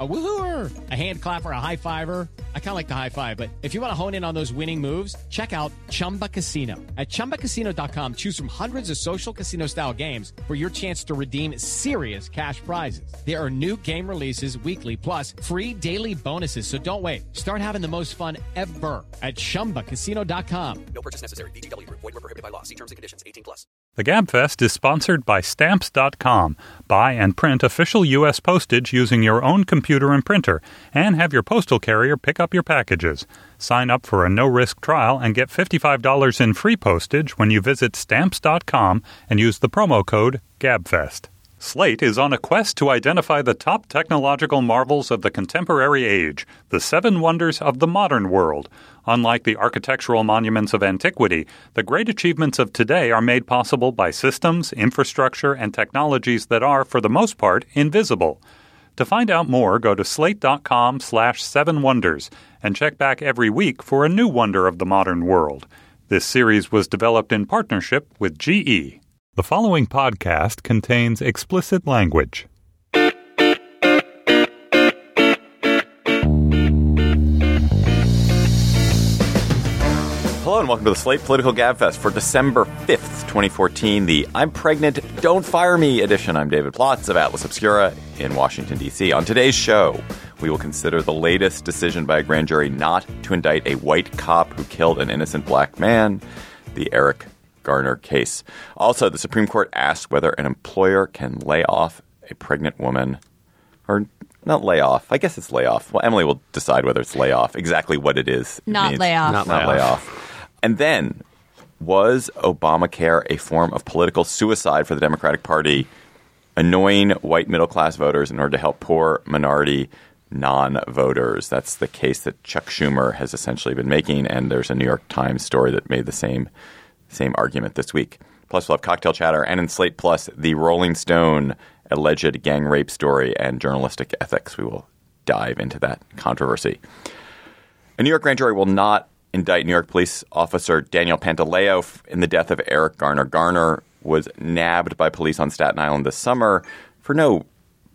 A woohooer, a hand clapper, a high fiver. I kind of like the high five, but if you want to hone in on those winning moves, check out Chumba Casino. At ChumbaCasino.com, choose from hundreds of social casino style games for your chance to redeem serious cash prizes. There are new game releases weekly, plus free daily bonuses. So don't wait. Start having the most fun ever at ChumbaCasino.com. No purchase necessary. VGW Group. Void were prohibited by law. See terms and conditions. 18 plus. The GabFest is sponsored by Stamps.com. Buy and print official U.S. postage using your own computer and printer, and have your postal carrier pick up your packages. Sign up for a no risk trial and get $55 in free postage when you visit Stamps.com and use the promo code GABFEST. Slate is on a quest to identify the top technological marvels of the contemporary age, the seven wonders of the modern world. Unlike the architectural monuments of antiquity, the great achievements of today are made possible by systems, infrastructure, and technologies that are, for the most part, invisible. To find out more, go to slate.com slash seven wonders and check back every week for a new wonder of the modern world. This series was developed in partnership with GE. The following podcast contains explicit language. Hello and welcome to the Slate Political Gabfest for December 5th, 2014, the I'm Pregnant, Don't Fire Me edition. I'm David Plotz of Atlas Obscura in Washington, D.C. On today's show, we will consider the latest decision by a grand jury not to indict a white cop who killed an innocent black man, the Eric Garner case. Also, the Supreme Court asked whether an employer can lay off a pregnant woman or not lay off. I guess it's lay off. Well, Emily will decide whether it's lay off, exactly what it is. it Not means. lay off. Not, lay off. And then, was Obamacare a form of political suicide for the Democratic Party, annoying white middle class voters in order to help poor minority non voters? That's the case that Chuck Schumer has essentially been making, and there's a New York Times story that made the same same argument this week. Plus, we'll have cocktail chatter, and in Slate Plus, the Rolling Stone alleged gang rape story and journalistic ethics. We will dive into that controversy. A New York grand jury will not indict New York police officer Daniel Pantaleo in the death of Eric Garner. Garner was nabbed by police on Staten Island this summer for no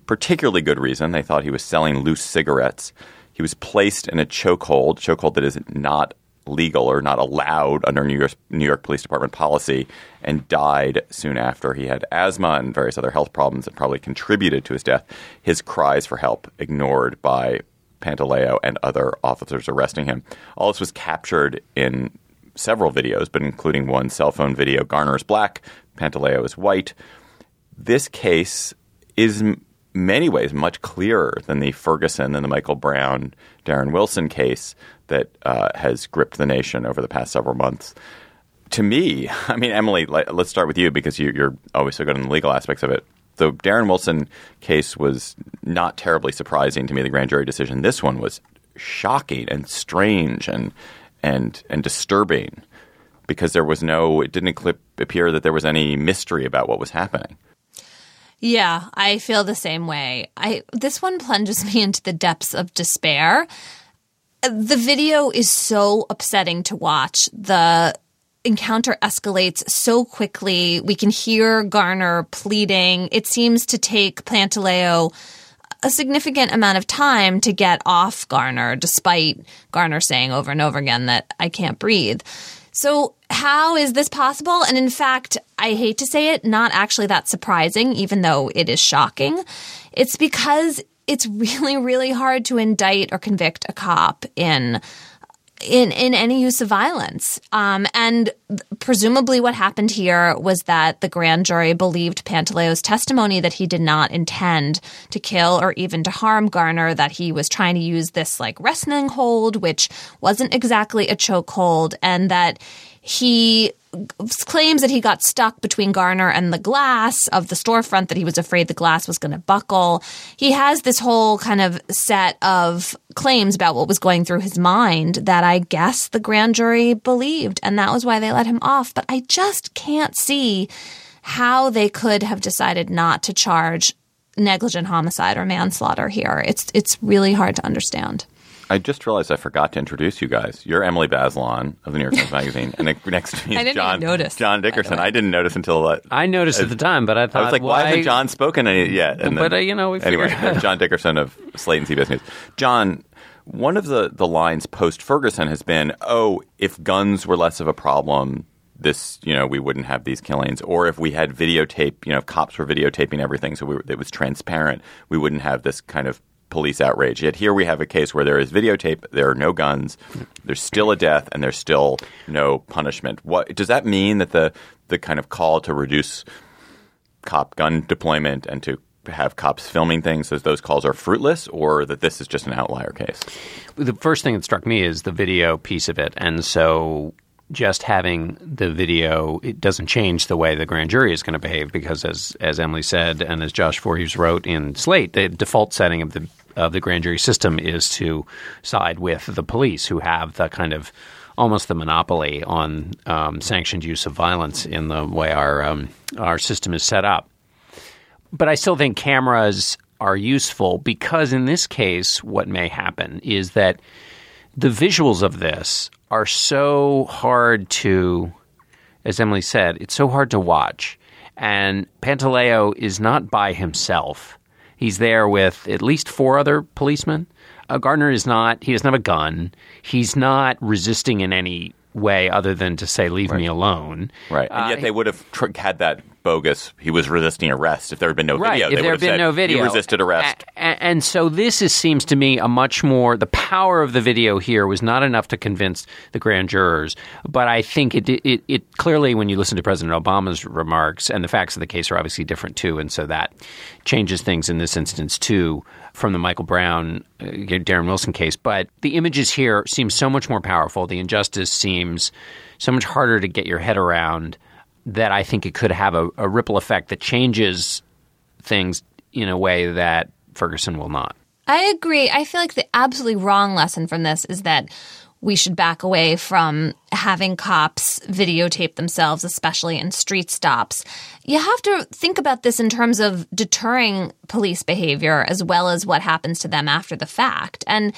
particularly good reason. They thought he was selling loose cigarettes. He was placed in a chokehold, chokehold that is not legal or not allowed under New York, New York Police Department policy, and died soon after. He had asthma and various other health problems that probably contributed to his death. His cries for help ignored by Pantaleo and other officers arresting him. All this was captured in several videos, but including one cell phone video. Garner is black, Pantaleo is white. This case is many ways much clearer than the Ferguson and the Michael Brown, Darren Wilson case that uh, has gripped the nation over the past several months. To me, I mean, Emily, let, us start with you because you, you're always so good in the legal aspects of it. The Darren Wilson case was not terribly surprising to me. The grand jury decision. This one was shocking and strange and and and disturbing because there was no. It didn't appear that there was any mystery about what was happening. Yeah, I feel the same way. I this one plunges me into the depths of despair. The video is so upsetting to watch. The encounter escalates so quickly. We can hear Garner pleading. It seems to take Pantaleo a significant amount of time to get off Garner, despite Garner saying over and over again that I can't breathe. So, how is this possible? And in fact, I hate to say it, not actually that surprising, even though it is shocking. It's because it's really, really hard to indict or convict a cop in in in any use of violence. Um, and presumably, what happened here was that the grand jury believed Pantaleo's testimony that he did not intend to kill or even to harm Garner. That he was trying to use this like wrestling hold, which wasn't exactly a chokehold, and that he claims that he got stuck between Garner and the glass of the storefront, that he was afraid the glass was going to buckle. He has this whole kind of set of claims about what was going through his mind that I guess the grand jury believed, and that was why they let him off. But I just can't see how they could have decided not to charge negligent homicide or manslaughter here. It's it's really hard to understand. I just realized I forgot to introduce you guys. You're Emily Bazelon of the New York Times Magazine, and ne- next to me I is didn't John even notice, John Dickerson. I didn't notice until uh, I noticed at the time, but I thought, I was like, why, why hasn't John spoken yet? And But, uh, you know, we anyway, figured- that's John Dickerson of Slate and CBS News. John, one of the the lines post Ferguson has been, "Oh, if guns were less of a problem." This, you know, we wouldn't have these killings, or if we had videotape, you know, if cops were videotaping everything, so we were, it was transparent, we wouldn't have this kind of police outrage. Yet here we have a case where there is videotape, there are no guns, there's still a death, and there's still no punishment. What does that mean? That the the kind of call to reduce cop gun deployment and to have cops filming things as those calls are fruitless, or that this is just an outlier case? the first thing that struck me is the video piece of it, and so just having the video it doesn't change the way the grand jury is going to behave because, as as Emily said, and as Josh Voorhees wrote in Slate, the default setting of the of the grand jury system is to side with the police, who have the kind of almost the monopoly on um, sanctioned use of violence in the way our um, our system is set up but I still think cameras are useful because in this case, what may happen is that the visuals of this are so hard to, as Emily said, it's so hard to watch. And Pantaleo is not by himself. He's there with at least four other policemen. Uh, Gardner is not, he doesn't have a gun. He's not resisting in any way other than to say, leave me alone. Right, and yet they would have tr- had that bogus. He was resisting arrest if there had been no Right. video. If there would had have been said, no video, you resisted arrest. A- and so this is, seems to me a much more the power of the video here was not enough to convince the grand jurors, but I think it it, it clearly when you listen to President Obama's remarks and the facts of the case are obviously different too, and so that changes things in this instance too from the Michael Brown uh, Darren Wilson case. But the images here seem so much more powerful. The injustice seems so much harder to get your head around that I think it could have a, a ripple effect that changes things in a way that Ferguson will not. I agree. I feel like the absolutely wrong lesson from this is that we should back away from having cops videotape themselves, especially in street stops. You have to think about this in terms of deterring police behavior as well as what happens to them after the fact. And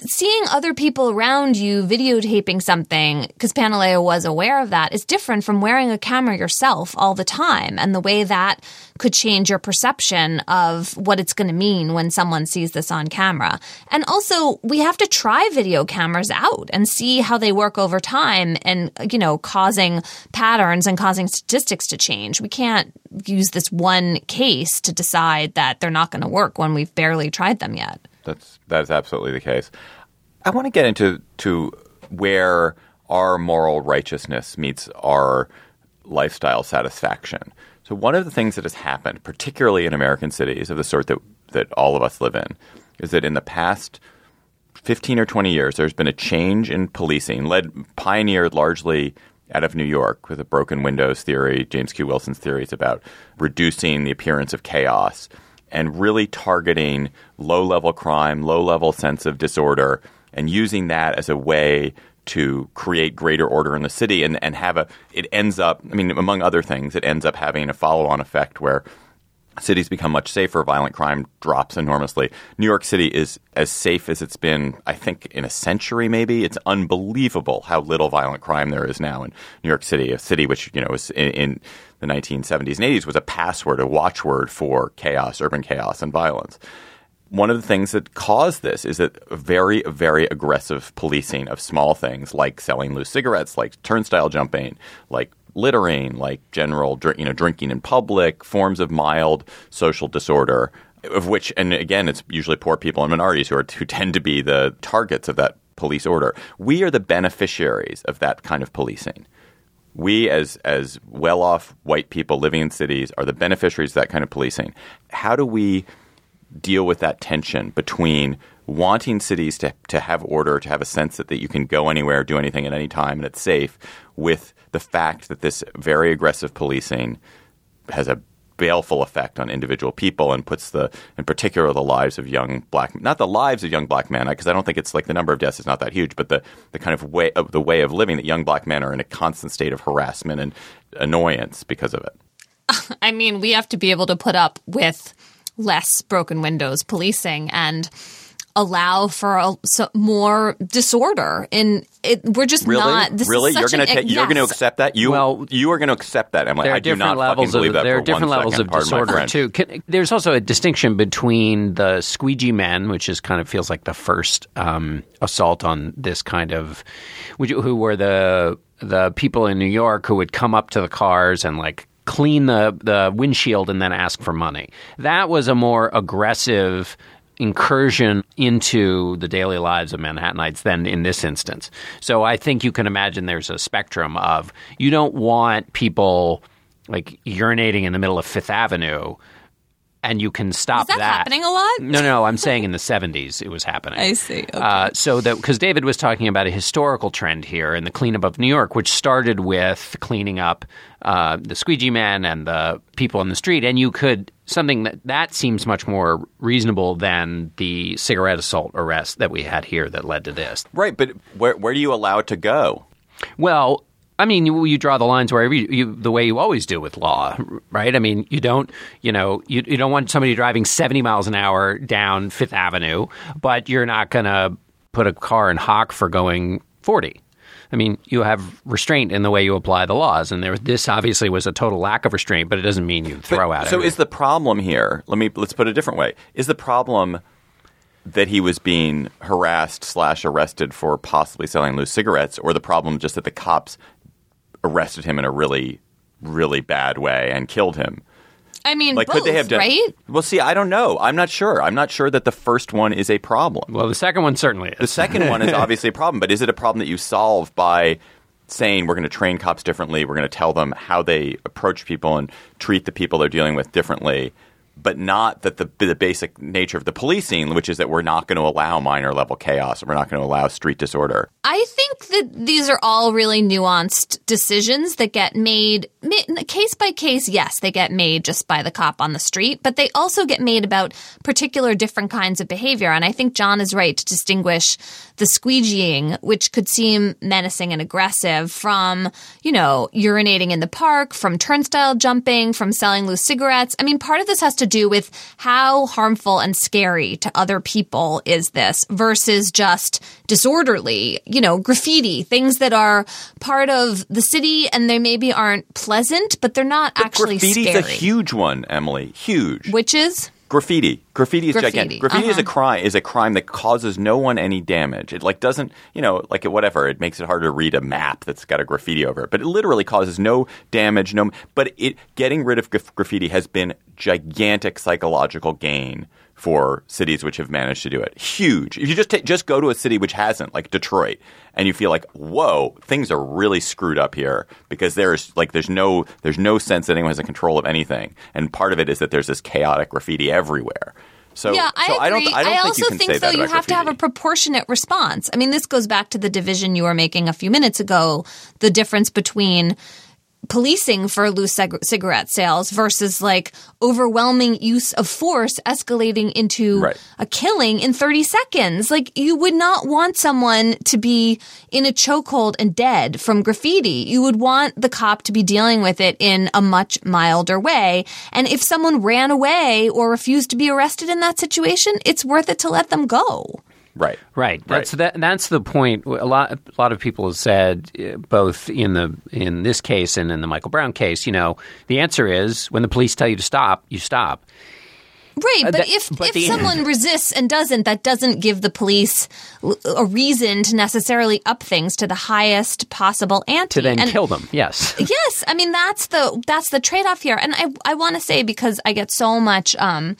seeing other people around you videotaping something, because Pantaleo was aware of that, is different from wearing a camera yourself all the time. And the way that could change your perception of what it's going to mean when someone sees this on camera. And also, we have to try video cameras out and see how they work over time and, you know, causing patterns and causing statistics to change. We can't use this one case to decide that they're not going to work when we've barely tried them yet. That's that is absolutely the case. I want to get into to where our moral righteousness meets our lifestyle satisfaction. So one of the things that has happened, particularly in American cities of the sort that that all of us live in, is that in the past 15 or 20 years, there's been a change in policing, led pioneered largely out of New York with the broken windows theory, James Q. Wilson's theories about reducing the appearance of chaos and really targeting low level crime, low level sense of disorder, and using that as a way to create greater order in the city and, and have a it ends up I mean, among other things, it ends up having a follow on effect where cities become much safer, violent crime drops enormously. New York City is as safe as it's been, I think, in a century maybe. It's unbelievable how little violent crime there is now in New York City, a city which, you know, was in, in the 1970s and 80s was a password, a watchword for chaos, urban chaos and violence. One of the things that caused this is that very, very aggressive policing of small things like selling loose cigarettes, like turnstile jumping, like littering, like general, you know, drinking in public, forms of mild social disorder, of which, and again, it's usually poor people and minorities who are who tend to be the targets of that police order. We are the beneficiaries of that kind of policing. We, as as well off white people living in cities, are the beneficiaries of that kind of policing. How do we deal with that tension between wanting cities to, to have order, to have a sense that, that you can go anywhere, do anything at any time, and it's safe, with the fact that this very aggressive policing has a baleful effect on individual people and puts the, in particular, the lives of young black, not the lives of young black men, because I don't think it's like the number of deaths is not that huge, but the, the kind of way of the way of living that young black men are in a constant state of harassment and annoyance because of it. I mean, we have to be able to put up with less broken windows policing. And allow for a, so, more disorder. And it, we're just Really? not. This really? is You're going to an, you're going to accept that? You Well, you are going to accept that, Emily. there are I do different not fucking levels believe of that there are different levels second. of Pardon disorder too. Can, there's also a distinction between the squeegee men, which is kind of feels like the first um, assault on this kind of, who were the the people in New York who would come up to the cars and like clean the the windshield and then ask for money. That was a more aggressive incursion into the daily lives of Manhattanites than in this instance. So I think you can imagine there's a spectrum of you don't want people like urinating in the middle of Fifth Avenue and you can stop Is that, happening a lot? No, no, I'm saying in the 70s it was happening. I see. Okay. Uh, so that because David was talking about a historical trend here in the cleanup of New York, which started with cleaning up uh, the squeegee men and the people in the street, and you could something that that seems much more reasonable than the cigarette assault arrest that we had here that led to this. Right, but where where do you allow it to go? Well, I mean, you, you draw the lines wherever you, you, the way you always do with law, right? I mean, you don't, you know, you, you don't want somebody driving 70 miles an hour down Fifth Avenue, but you're not going to put a car in hock for going 40. I mean, you have restraint in the way you apply the laws, and there, this obviously was a total lack of restraint, but it doesn't mean you throw But- out. So every- is the problem here? Let me let's put it a different way. Is the problem that he was being harassed slash arrested for possibly selling loose cigarettes, or the problem just that the cops arrested him in a really really bad way and killed him? I mean, Like, both, could they have done? right? Well, see, I don't know. I'm not sure. I'm not sure that the first one is a problem. well, the second one certainly is. The second one is obviously a problem, but is it a problem that you solve by saying we're going to train cops differently, we're going to tell them how they approach people and treat the people they're dealing with differently, but not that the the basic nature of the policing, which is that we're not going to allow minor level chaos, we're not going to allow street disorder. I think that these are all really nuanced decisions that get made ma- case by case. Yes, they get made just by the cop on the street, but they also get made about particular different kinds of behavior. And I think John is right to distinguish the squeegeeing, which could seem menacing and aggressive, from, you know, urinating in the park, from turnstile jumping, from selling loose cigarettes. I mean, part of this has to do with how harmful and scary to other people is this versus just disorderly, you know, graffiti, things that are part of the city and they maybe aren't pleasant, but they're not actually Graffiti's scary. a huge one, Emily. Huge. Which is Graffiti. Graffiti is Graffiti, gigantic. Graffiti is a uh-huh. crime is a crime that causes no one any damage. It like doesn't you know like whatever. It makes it harder to read a map that's got a graffiti over it. But it literally causes no damage. No. But it getting rid of graffiti has been gigantic psychological gain for cities which have managed to do it. Huge. If you just ta just go to a city which hasn't, like Detroit, and you feel like, whoa, things are really screwed up here because there's like there's no there's no sense that anyone has a control of anything, and part of it is that there's this chaotic graffiti everywhere. So, yeah, I so agree. I don't, I don't think also you can think though you have to have a proportionate response. I mean, this goes back to the division you were making a few minutes ago. The difference between policing for loose cig- cigarette sales versus like overwhelming use of force escalating into Right. a killing in 30 seconds. Like you would not want someone to be in a chokehold and dead from graffiti. You would want the cop to be dealing with it in a much milder way. And if someone ran away or refused to be arrested in that situation, it's worth it to let them go. Right, Right. That's that. That's the point. A lot. A lot of people have said, uh, both in the in this case and in the Michael Brown case. You know, the answer is when the police tell you to stop, you stop. Right, but that- if but if the- someone resists and doesn't, that doesn't give the police a reason to necessarily up things to the highest possible ante. To then And- kill them. Yes. Yes, I mean that's the that's the trade off here, and I I want to say because I get so much um,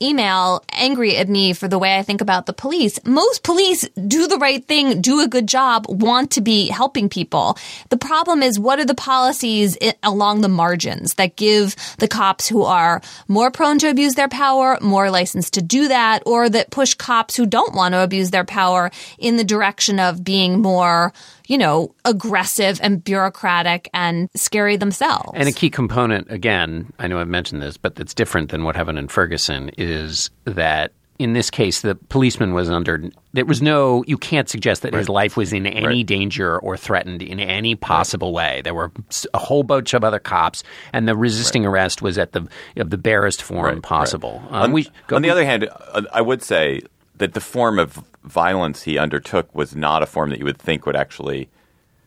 email angry at me for the way I think about the police. Most police do the right thing, do a good job, want to be helping people. The problem is what are the policies along the margins that give the cops who are more prone to abuse their power more license to do that, or that push cops who don't want to abuse their power in the direction of being more you know, aggressive and bureaucratic and scary themselves. And a key component, again, I know I've mentioned this, but that's different than what happened in Ferguson, is that in this case, the policeman was under. There was no. You can't suggest that his life was in any Right. danger or threatened in any possible way. There were a whole bunch of other cops, and the resisting arrest was at the of the barest form Right, possible. right. Um, on, we, go- on the other hand, uh, I would say that the form of violence he undertook was not a form that you would think would actually.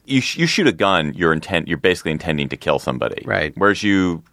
You, sh- you shoot a gun, you're intent. You're basically intending to kill somebody, Right. Whereas you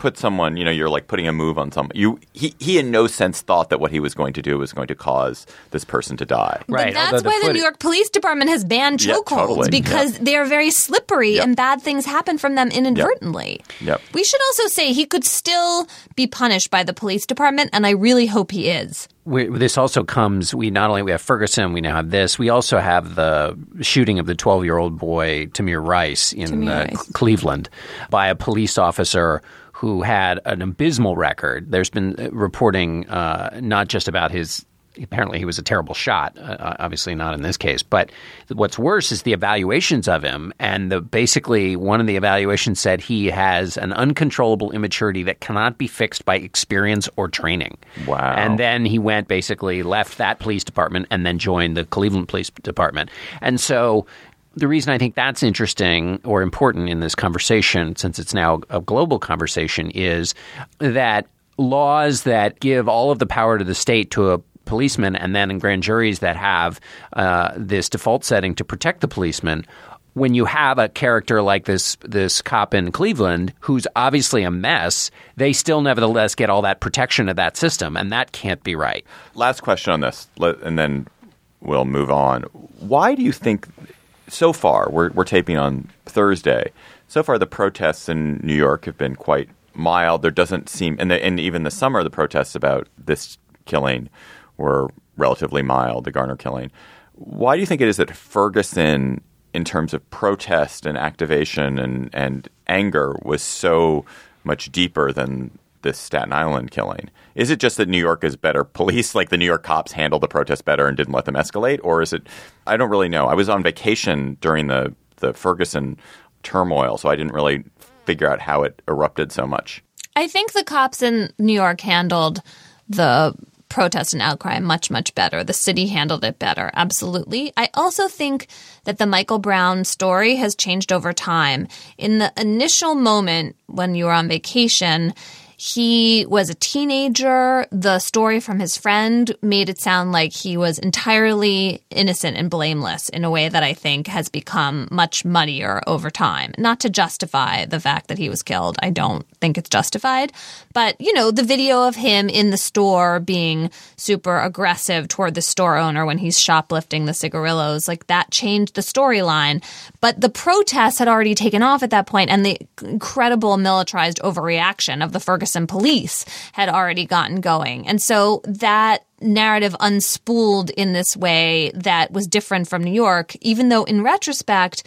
put someone, you know, you're like putting a move on someone. You he he in no sense thought that what he was going to do was going to cause this person to die. Right. But that's although the why the New York Police Department has banned Yeah, chokeholds totally. because they are very slippery Yep. and bad things happen from them inadvertently. Yep. We should also say he could still be punished by the police department, and I really hope he is. we, this also comes. We not only we have Ferguson, we now have this. We also have the shooting of the 12 year old boy Tamir Rice in Tamir uh, Rice. Cleveland by a police officer who had an abysmal record. There's been uh, reporting uh, not just about his. Apparently, he was a terrible shot. Uh, obviously, not in this case. But what's worse is the evaluations of him. And the, basically, one of the evaluations said he has an uncontrollable immaturity that cannot be fixed by experience or training. Wow. And then he went basically left that police department and then joined the Cleveland Police Department. And so the reason I think that's interesting or important in this conversation, since it's now a global conversation, is that laws that give all of the power to the state to a policeman and then in grand juries that have uh, this default setting to protect the policeman when you have a character like this this cop in Cleveland who's obviously a mess, they still nevertheless get all that protection of that system, and that can't be right. Last question on this, and then we'll move on. Why do you think, so far, we're, we're taping on Thursday, so far the protests in New York have been quite mild. There doesn't seem, and, the, and even the summer, the protests about this killing were relatively mild, the Garner killing. Why do you think it is that Ferguson, in terms of protest and activation and, and anger, was so much deeper than this Staten Island killing? Is it just that New York is better police, like the New York cops handled the protests better and didn't let them escalate? Or is it, I don't really know. I was on vacation during the, the Ferguson turmoil, so I didn't really figure out how it erupted so much. I think the cops in New York handled the protest and outcry much, much better. The city handled it better, absolutely. I also think that the Michael Brown story has changed over time. In the initial moment when you were on vacation, he was a teenager. The story from his friend made it sound like he was entirely innocent and blameless in a way that I think has become much muddier over time. Not to justify the fact that he was killed. I don't think it's justified. But, you know, the video of him in the store being super aggressive toward the store owner when he's shoplifting the cigarillos, like that changed the storyline. But the protests had already taken off at that point, and the incredible militarized overreaction of the Ferguson police had already gotten going. And so that narrative unspooled in this way that was different from New York, even though in retrospect,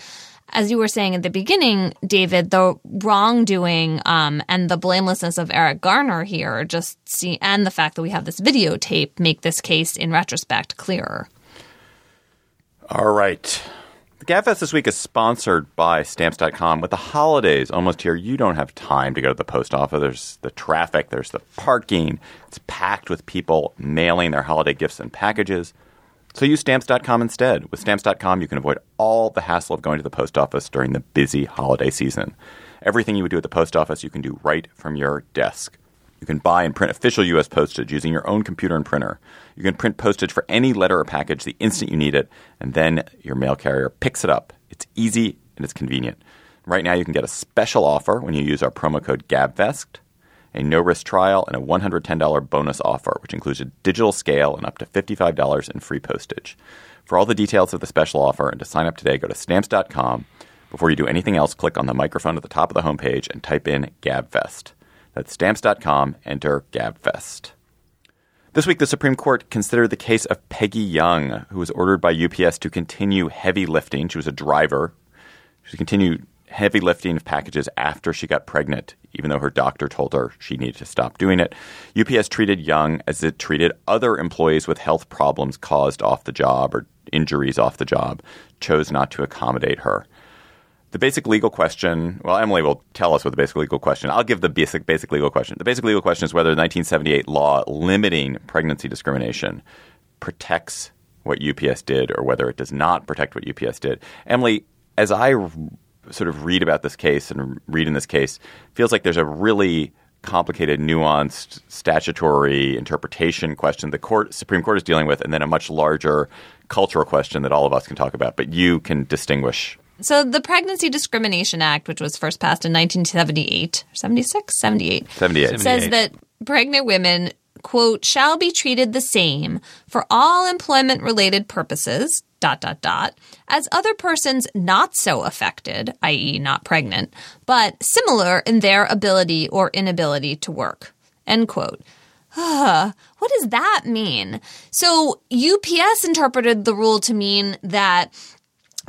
as you were saying at the beginning, David, the wrongdoing um, and the blamelessness of Eric Garner here just see, and the fact that we have this videotape make this case in retrospect clearer. All right. The GabFest this week is sponsored by Stamps.com. With the holidays almost here, you don't have time to go to the post office. There's the traffic, there's the parking. It's packed with people mailing their holiday gifts and packages. So use Stamps.com instead. With Stamps.com, you can avoid all the hassle of going to the post office during the busy holiday season. Everything you would do at the post office, you can do right from your desk. You can buy and print official U.S. postage using your own computer and printer. You can print postage for any letter or package the instant you need it, and then your mail carrier picks it up. It's easy and it's convenient. Right now, you can get a special offer when you use our promo code GABFEST, a no risk trial, and a $110 bonus offer, which includes a digital scale and up to $55 in free postage. For all the details of the special offer and to sign up today, go to stamps.com. Before you do anything else, click on the microphone at the top of the homepage and type in GABFEST. That's stamps.com, enter GABFEST. This week, the Supreme Court considered the case of Peggy Young, who was ordered by UPS to continue heavy lifting. She was a driver. She continued heavy lifting of packages after she got pregnant, even though her doctor told her she needed to stop doing it. UPS treated Young as it treated other employees with health problems caused off the job or injuries off the job, chose not to accommodate her. The basic legal question, well, Emily will tell us what the basic legal question. I'll give the basic basic legal question. The basic legal question is whether the 1978 law limiting pregnancy discrimination protects what UPS did or whether it does not protect what UPS did. Emily, as I sort of read about this case and read in this case, feels like there's a really complicated, nuanced statutory interpretation question the court Supreme Court is dealing with, and then a much larger cultural question that all of us can talk about. But you can distinguish. So the Pregnancy Discrimination Act, which was first passed in 1978, 76, 78, 78. says that pregnant women quote shall be treated the same for all employment related purposes dot dot dot as other persons not so affected i.e. not pregnant but similar in their ability or inability to work end quote. What does that mean? So ups interpreted the rule to mean that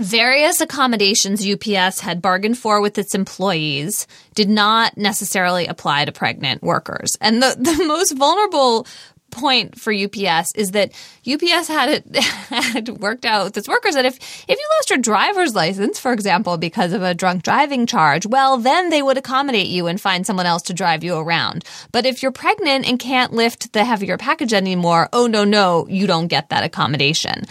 Various accommodations UPS had bargained for with its employees did not necessarily apply to pregnant workers. And the, the most vulnerable point for UPS is that UPS had it had worked out with its workers that if if you lost your driver's license, for example, because of a drunk driving charge, well, then they would accommodate you and find someone else to drive you around. But if you're pregnant and can't lift the heavier package anymore, oh no, no, you don't get that accommodation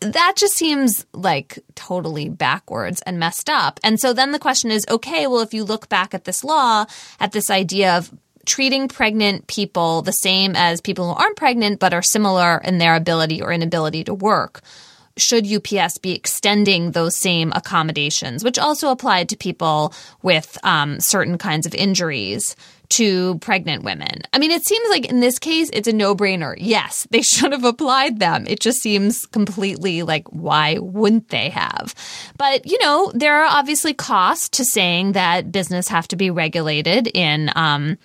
that just seems like totally backwards and messed up. And so then the question is okay, well, if you look back at this law, at this idea of treating pregnant people the same as people who aren't pregnant but are similar in their ability or inability to work, should UPS be extending those same accommodations, which also applied to people with um, certain kinds of injuries? To pregnant women. I mean, it seems like in this case, it's a no brainer. Yes, they should have applied them. It just seems completely like, why wouldn't they have? But, you know, there are obviously costs to saying that business have to be regulated in, um,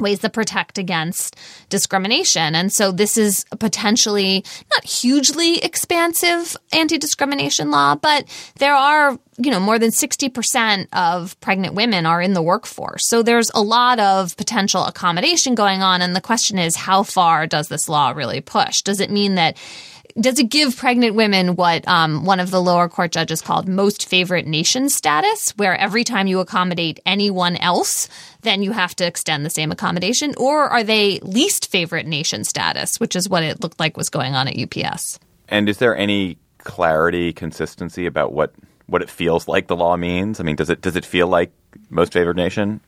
ways that protect against discrimination. And so this is potentially not hugely expansive anti-discrimination law, but there are, you know, more than 60% of pregnant women are in the workforce. So there's a lot of potential accommodation going on. And the question is, how far does this law really push? Does it mean that does it give pregnant women what um, one of the lower court judges called most favorite nation status, where every time you accommodate anyone else, then you have to extend the same accommodation? Or are they least favorite nation status, which is what it looked like was going on at UPS? And is there any clarity, consistency about what, what it feels like the law means? I mean, does it does it feel like most favored nation?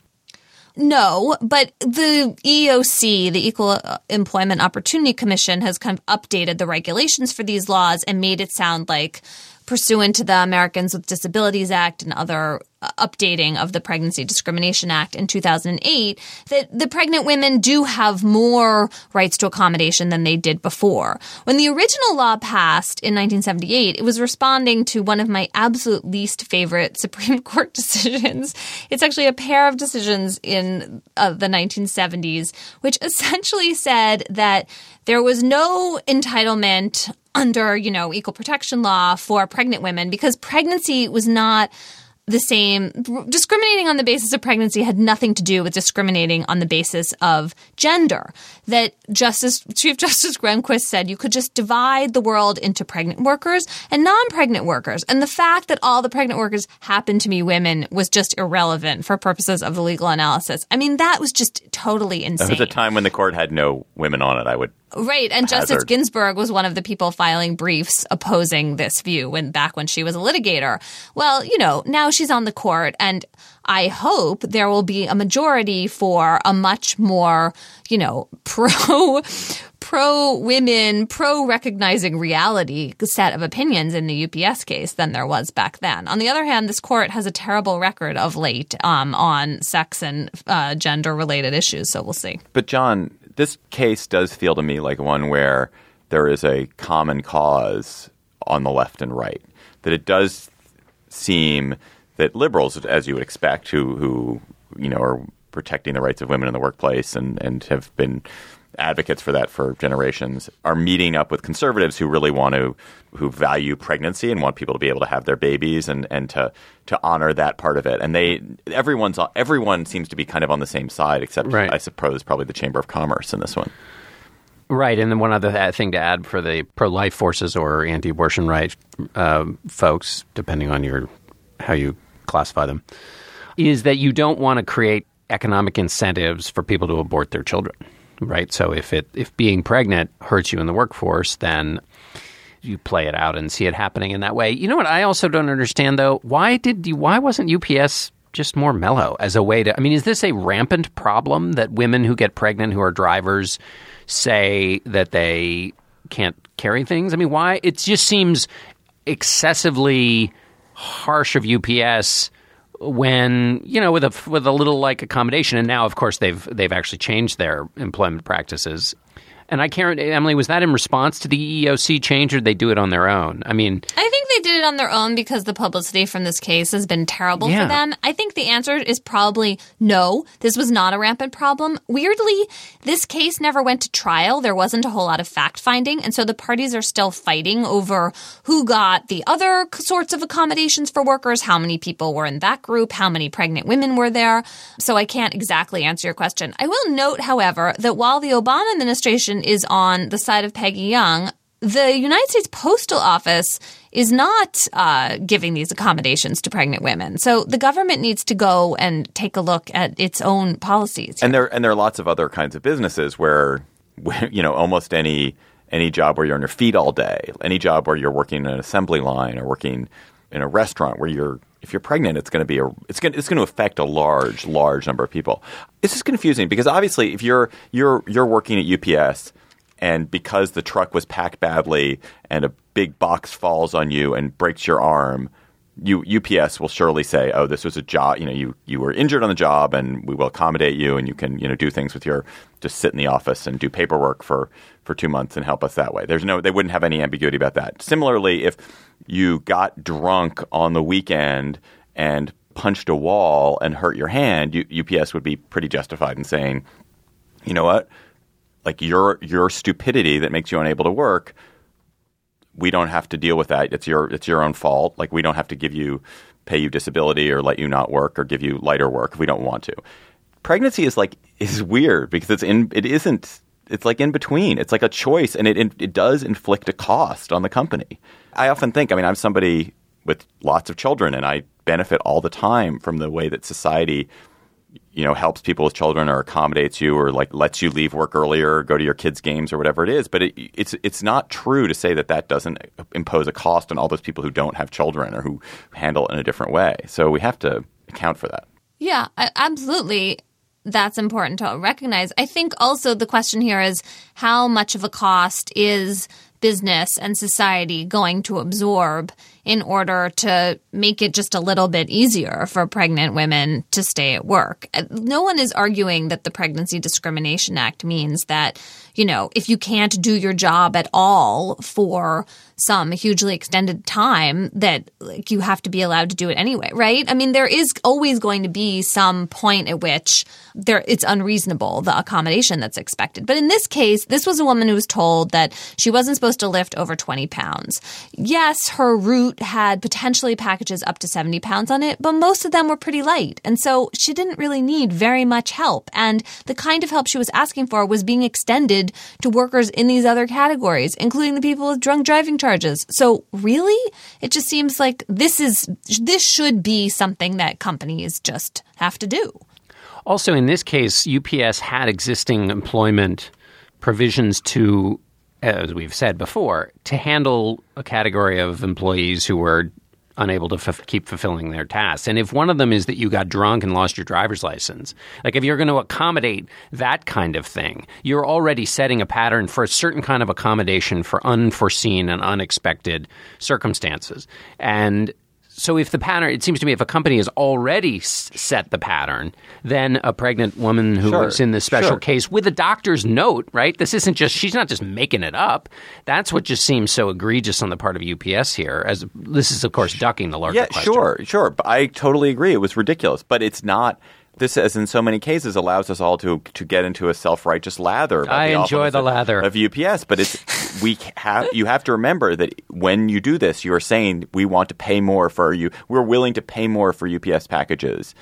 No, but the EEOC, the Equal Employment Opportunity Commission, has kind of updated the regulations for these laws and made it sound like pursuant to the Americans with Disabilities Act and other uh, updating of the Pregnancy Discrimination Act in 2008 that the pregnant women do have more rights to accommodation than they did before. When the original law passed in 1978, it was responding to one of my absolute least favorite Supreme Court decisions. It's actually a pair of decisions in uh, the 1970s, which essentially said that there was no entitlement under, you know, equal protection law for pregnant women because pregnancy was not the same. Discriminating on the basis of pregnancy had nothing to do with discriminating on the basis of gender. That Justice Chief Justice Rehnquist said you could just divide the world into pregnant workers and non-pregnant workers, and the fact that all the pregnant workers happened to be women was just irrelevant for purposes of the legal analysis. I mean, that was just totally insane. There was a time when the court had no women on it. I would Right, and Justice. Ginsburg was one of the people filing briefs opposing this view when back when she was a litigator. Well, you know, now she's on the court and I hope there will be a majority for a much more, you know, pro pro women, pro recognizing reality set of opinions in the UPS case than there was back then. On the other hand, this court has a terrible record of late um, on sex and uh, gender related issues, so we'll see. But John, this case does feel to me like one where there is a common cause on the left and right. That it does seem that liberals, as you would expect, who who you know are protecting the rights of women in the workplace and and have been advocates for that for generations, are meeting up with conservatives who really want to who value pregnancy and want people to be able to have their babies and and to to honor that part of it. And they everyone's everyone seems to be kind of on the same side, except Right. I suppose probably the Chamber of Commerce in this one. Right, and then one other thing to add for the pro-life forces or anti-abortion right uh, folks, depending on your how you classify them, is that you don't want to create economic incentives for people to abort their children. Right, so if it if being pregnant hurts you in the workforce, then you play it out and see it happening in that way. You know what? I also don't understand though. Why did you? Why wasn't UPS just more mellow as a way to. I mean, is this a rampant problem that women who get pregnant who are drivers say that they can't carry things? I mean, why? It just seems excessively harsh of UPS when you know with a with a little like accommodation. And now of course they've they've actually changed their employment practices and I can't Emily was that in response to the EEOC change or did they do it on their own I mean I think they did it on their own because the publicity from this case has been terrible Yeah. for them. I think the answer is probably no. This was not a rampant problem. Weirdly, this case never went to trial. There wasn't a whole lot of fact finding, and so the parties are still fighting over who got the other sorts of accommodations for workers, how many people were in that group, how many pregnant women were there. So I can't exactly answer your question. I will note, however, that while the Obama administration is on the side of Peggy Young, the United States Postal Office is not uh, giving these accommodations to pregnant women. So the government needs to go and take a look at its own policies. and there and there are lots of other kinds of businesses where, where you know almost any any job where you're on your feet all day, any job where you're working in an assembly line or working in a restaurant where you're if you're pregnant, it's going to be a it's going it's going to affect a large large number of people. This is confusing because obviously if you're you're you're working at UPS and because the truck was packed badly and a big box falls on you and breaks your arm, you UPS will surely say, "Oh, this was a job. You know, you you were injured on the job, and we will accommodate you, and you can you know do things with your just sit in the office and do paperwork for for two months and help us that way." There's no, they wouldn't have any ambiguity about that. Similarly, if you got drunk on the weekend and punched a wall and hurt your hand, UPS would be pretty justified in saying, "You know what? Like your your stupidity that makes you unable to work." we don't have to deal with that. It's your it's your own fault. Like we don't have to give you pay you disability or let you not work or give you lighter work if we don't want to. Pregnancy is like is weird because it's in it isn't it's like in between. It's like a choice and it it does inflict a cost on the company. I often think, I mean, I'm somebody with lots of children and I benefit all the time from the way that society you know helps people with children or accommodates you or like lets you leave work earlier or go to your kids games or whatever it is but it, it's it's not true to say that that doesn't impose a cost on all those people who don't have children or who handle it in a different way so we have to account for that Yeah, absolutely. That's important to recognize. I think also the question here is how much of a cost is business and society going to absorb in order to make it just a little bit easier for pregnant women to stay at work? Uh, No one is arguing that the Pregnancy Discrimination Act means that, you know, if you can't do your job at all for some hugely extended time that like you have to be allowed to do it anyway, right? I mean, there is always going to be some point at which there it's unreasonable the accommodation that's expected. But in this case, this was a woman who was told that she wasn't supposed to lift over 20 pounds. Yes, her route had potentially packages up to 70 pounds on it, but most of them were pretty light. And so she didn't really need very much help. And the kind of help she was asking for was being extended to workers in these other categories, including the people with drunk driving charges. So really, it just seems like this is this should be something that companies just have to do. Also, in this case, UPS had existing employment provisions to, as we've said before, to handle a category of employees who were unable to f- keep fulfilling their tasks. And if one of them is that you got drunk and lost your driver's license, like if you're going to accommodate that kind of thing, you're already setting a pattern for a certain kind of accommodation for unforeseen and unexpected circumstances. And so if the pattern, it seems to me, if a company has already s- set the pattern, then a pregnant woman who Sure, was in this special sure. case with a doctor's note, right? This isn't just she's not just making it up. That's what just seems so egregious on the part of UPS here. As this is, of course, ducking the larger yeah question. sure sure but i totally agree it was ridiculous but it's not this, as in so many cases, allows us all to to get into a self righteous lather. about I enjoy the of- lather. of UPS, but it's we have you have to remember that when you do this, you are saying we want to pay more for you. We're willing to pay more for UPS packages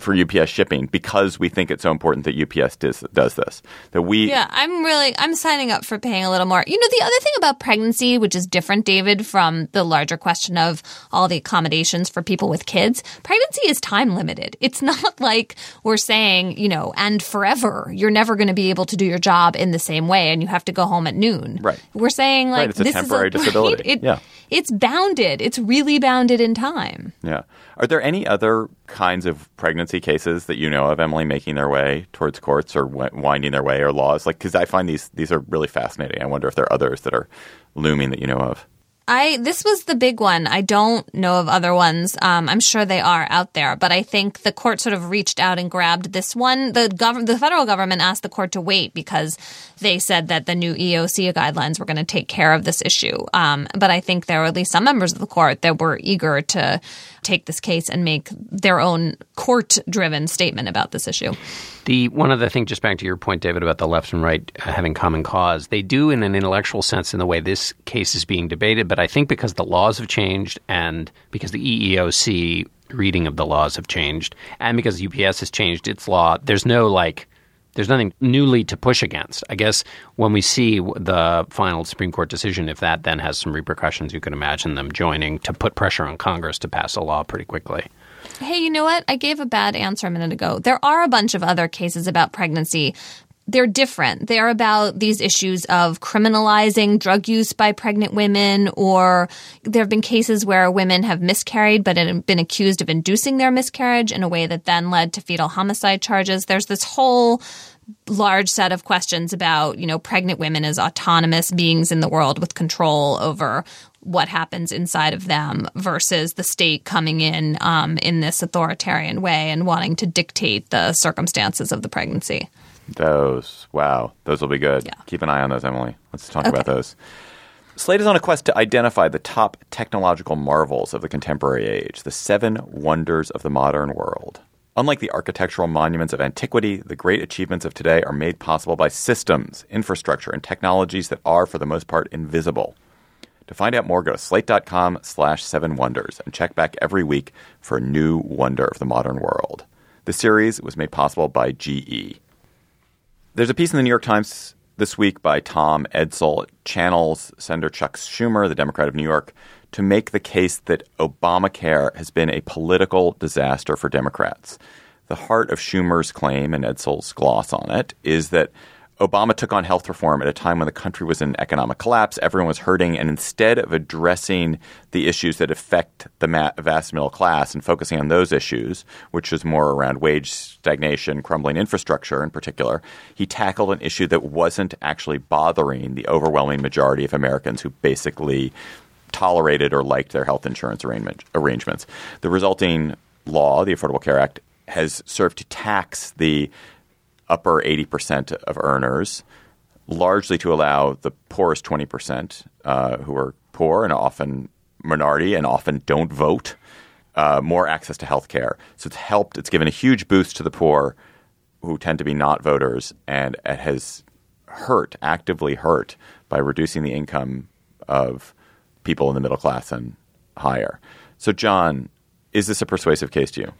for UPS shipping because we think it's so important that UPS does, does this. That we Yeah, I'm really I'm signing up for paying a little more. You know, the other thing about pregnancy, which is different, David, from the larger question of all the accommodations for people with kids, pregnancy is time limited. It's not like we're saying, you know, and forever. You're never going to be able to do your job in the same way and you have to go home at noon. Right. We're saying like Right, it's a this temporary is a, disability. Right? It- Yeah. It's bounded. It's really bounded in time. Yeah. Are there any other kinds of pregnancy cases that you know of, Emily, making their way towards courts or winding their way or laws? Like, because I find these these are really fascinating. I wonder if there are others that are looming that you know of. I this was the big one. I don't know of other ones. Um, I'm sure they are out there, but I think the court sort of reached out and grabbed this one. The gov- the federal government asked the court to wait because they said that the new EEOC guidelines were going to take care of this issue. Um, but I think there were at least some members of the court that were eager to take this case and make their own court driven statement about this issue. The one other thing, just back to your point, David, about the left and right uh, having common cause, they do in an intellectual sense in the way this case is being debated. But I think because the laws have changed and because the EEOC reading of the laws have changed, and because UPS has changed its law, there's no like. There's nothing newly to push against. I guess when we see the final Supreme Court decision, if that then has some repercussions, you can imagine them joining to put pressure on Congress to pass a law pretty quickly. Hey, you know what? I gave a bad answer a minute ago. There are a bunch of other cases about pregnancy. They're different. They're about these issues of criminalizing drug use by pregnant women, or there have been cases where women have miscarried but have been accused of inducing their miscarriage in a way that then led to fetal homicide charges. There's this whole large set of questions about, you know, pregnant women as autonomous beings in the world with control over what happens inside of them versus the state coming in um, in this authoritarian way and wanting to dictate the circumstances of the pregnancy. Those, wow, those will be good. Yeah. Keep an eye on those, Emily. Let's talk about those. Slate is on a quest to identify the top technological marvels of the contemporary age, the seven wonders of the modern world. Unlike the architectural monuments of antiquity, the great achievements of today are made possible by systems, infrastructure, and technologies that are, for the most part, invisible. To find out more, go to slate.com slash seven wonders and check back every week for a new wonder of the modern world. The series was made possible by GE. There's a piece in the New York Times this week by Tom Edsall. It channels Senator Chuck Schumer, the Democrat of New York, to make the case that Obamacare has been a political disaster for Democrats. The heart of Schumer's claim and Edsall's gloss on it is that Obama took on health reform at a time when the country was in economic collapse, everyone was hurting, and instead of addressing the issues that affect the vast middle class and focusing on those issues, which is more around wage stagnation, crumbling infrastructure in particular, he tackled an issue that wasn't actually bothering the overwhelming majority of Americans who basically tolerated or liked their health insurance arrangement, arrangements. The resulting law, the Affordable Care Act, has served to tax the upper 80% of earners, largely to allow the poorest 20%, uh, who are poor and often minority and often don't vote, uh, more access to health care. So it's helped, it's given a huge boost to the poor who tend to be not voters, and it has hurt, actively hurt, by reducing the income of people in the middle class and higher. So, John, is this a persuasive case to you?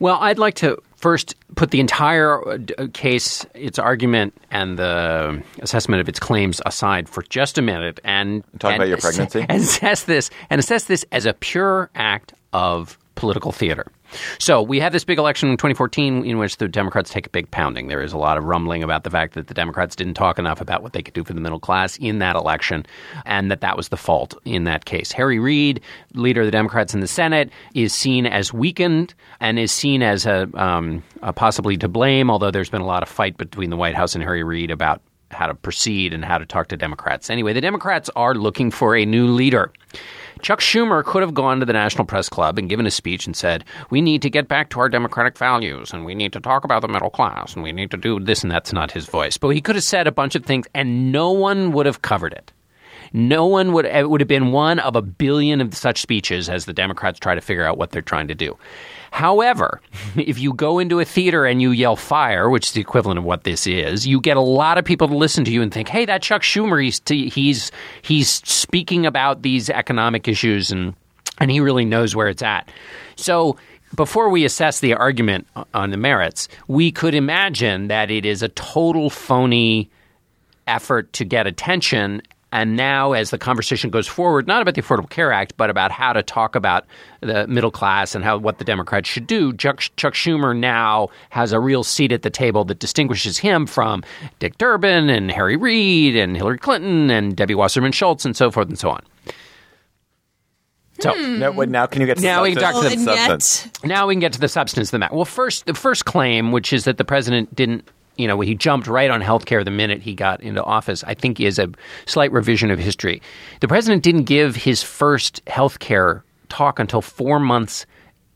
Well, I'd like to first put the entire uh, uh, case, its argument, and the assessment of its claims aside for just a minute, and Talk and about your pregnancy? and assess this and assess this as a pure act of political theater. So we had this big election in 2014 in which the Democrats take a big pounding. There is a lot of rumbling about the fact that the Democrats didn't talk enough about what they could do for the middle class in that election, and that that was the fault in that case. Harry Reid, leader of the Democrats in the Senate, is seen as weakened and is seen as a, um, a possibly to blame. Although there's been a lot of fight between the White House and Harry Reid about how to proceed and how to talk to Democrats. Anyway, the Democrats are looking for a new leader. Chuck Schumer could have gone to the National Press Club and given a speech and said, We need to get back to our democratic values and we need to talk about the middle class and we need to do this, and that's not his voice. But he could have said a bunch of things and no one would have covered it. No one would, it would have been one of a billion of such speeches as the Democrats try to figure out what they're trying to do. However, if you go into a theater and you yell fire, which is the equivalent of what this is, you get a lot of people to listen to you and think, "Hey, that Chuck Schumer, he's he's he's speaking about these economic issues and and he really knows where it's at." So before we assess the argument on the merits, we could imagine that it is a total phony effort to get attention. And now, as the conversation goes forward, not about the Affordable Care Act, but about how to talk about the middle class and how what the Democrats should do, Chuck, Chuck Schumer now has a real seat at the table that distinguishes him from Dick Durbin and Harry Reid and Hillary Clinton and Debbie Wasserman Schultz and so forth and so on. So hmm. No, wait, now can you get to Now we substance? can talk to and substance? now we can get to the substance of the matter. Well, first, the first claim, which is that the president didn't, you know, he jumped right on health care the minute he got into office, I think is a slight revision of history. The president didn't give his first health care talk until four months